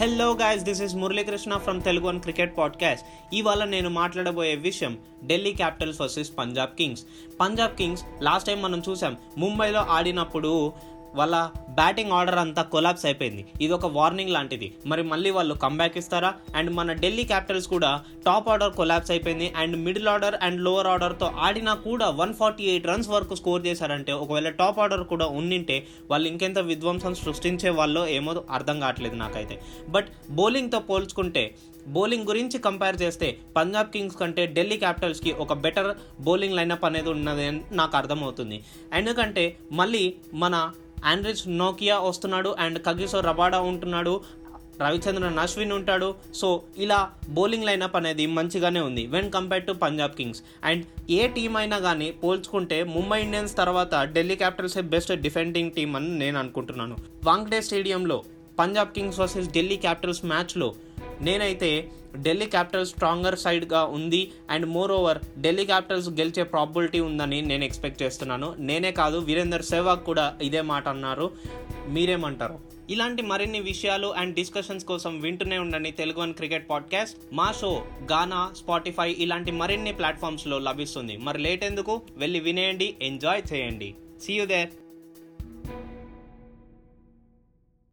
Hello guys this is Muralikrishna from Telugu one cricket podcast ఇవాళ నేను మాట్లాడబోయే విషయం Delhi Capitals versus Punjab Kings Punjab Kings last time మనం చూసాం ముంబైలో ఆడినప్పుడు వాళ్ళ బ్యాటింగ్ ఆర్డర్ అంతా కొలాప్స్ అయిపోయింది. ఇది ఒక వార్నింగ్ లాంటిది. మరి మళ్ళీ వాళ్ళు కంబ్యాక్ ఇస్తారా? అండ్ మన ఢిల్లీ క్యాపిటల్స్ కూడా టాప్ ఆర్డర్ కొలాప్స్ అయిపోయింది. And middle order and lower ఆర్డర్తో ఆడినా కూడా వన్ ఫార్టీ ఎయిట్ రన్స్ వరకు స్కోర్ చేశారంటే ఒకవేళ టాప్ ఆర్డర్ కూడా ఉండింటే వాళ్ళు ఇంకెంత విధ్వంసం సృష్టించే వాళ్ళో ఏమో అర్థం కావట్లేదు నాకైతే. బట్ బౌలింగ్తో పోల్చుకుంటే బౌలింగ్ గురించి కంపేర్ చేస్తే పంజాబ్ కింగ్స్ కంటే ఢిల్లీ క్యాపిటల్స్కి ఒక బెటర్ బౌలింగ్ లైనప్ అనేది ఉన్నది అని నాకు అర్థమవుతుంది. ఎందుకంటే మళ్ళీ మన ఆండ్రిస్ నోకియా వస్తున్నాడు అండ్ కగిసో రబాడా ఉంటున్నాడు. రవిచంద్రన్ అశ్విన్ ఉంటాడు. సో ఇలా బౌలింగ్ లైనప్ అనేది మంచిగానే ఉంది. When compare to Punjab Kings and A team అయినా కానీ పోల్చుకుంటే ముంబై ఇండియన్స్ తర్వాత ఢిల్లీ క్యాపిటల్సే బెస్ట్ డిఫెండింగ్ టీం అని నేను అనుకుంటున్నాను. వాంగ్డే స్టేడియంలో Punjab Kings versus Delhi Capitals మ్యాచ్లో నేనైతే ఢిల్లీ క్యాపిటల్స్ స్ట్రాంగర్ సైడ్గా ఉంది. And moreover Delhi Capitals గెలిచే ప్రాబిలిటీ ఉందని నేను ఎక్స్పెక్ట్ చేస్తున్నాను. నేనే కాదు వీరేందర్ సెహ్వాగ్ కూడా ఇదే మాట అన్నారు. మీరేమంటారు? ఇలాంటి మరిన్ని విషయాలు అండ్ డిస్కషన్స్ కోసం వింటూనే ఉండండి తెలుగు వన్ క్రికెట్ పాడ్కాస్ట్ మా షో గానా స్పాటిఫై ఇలాంటి మరిన్ని ప్లాట్ఫామ్స్లో లభిస్తుంది. మరి లేట్ ఎందుకు? వెళ్ళి వినేయండి ఎంజాయ్ చేయండి. See you there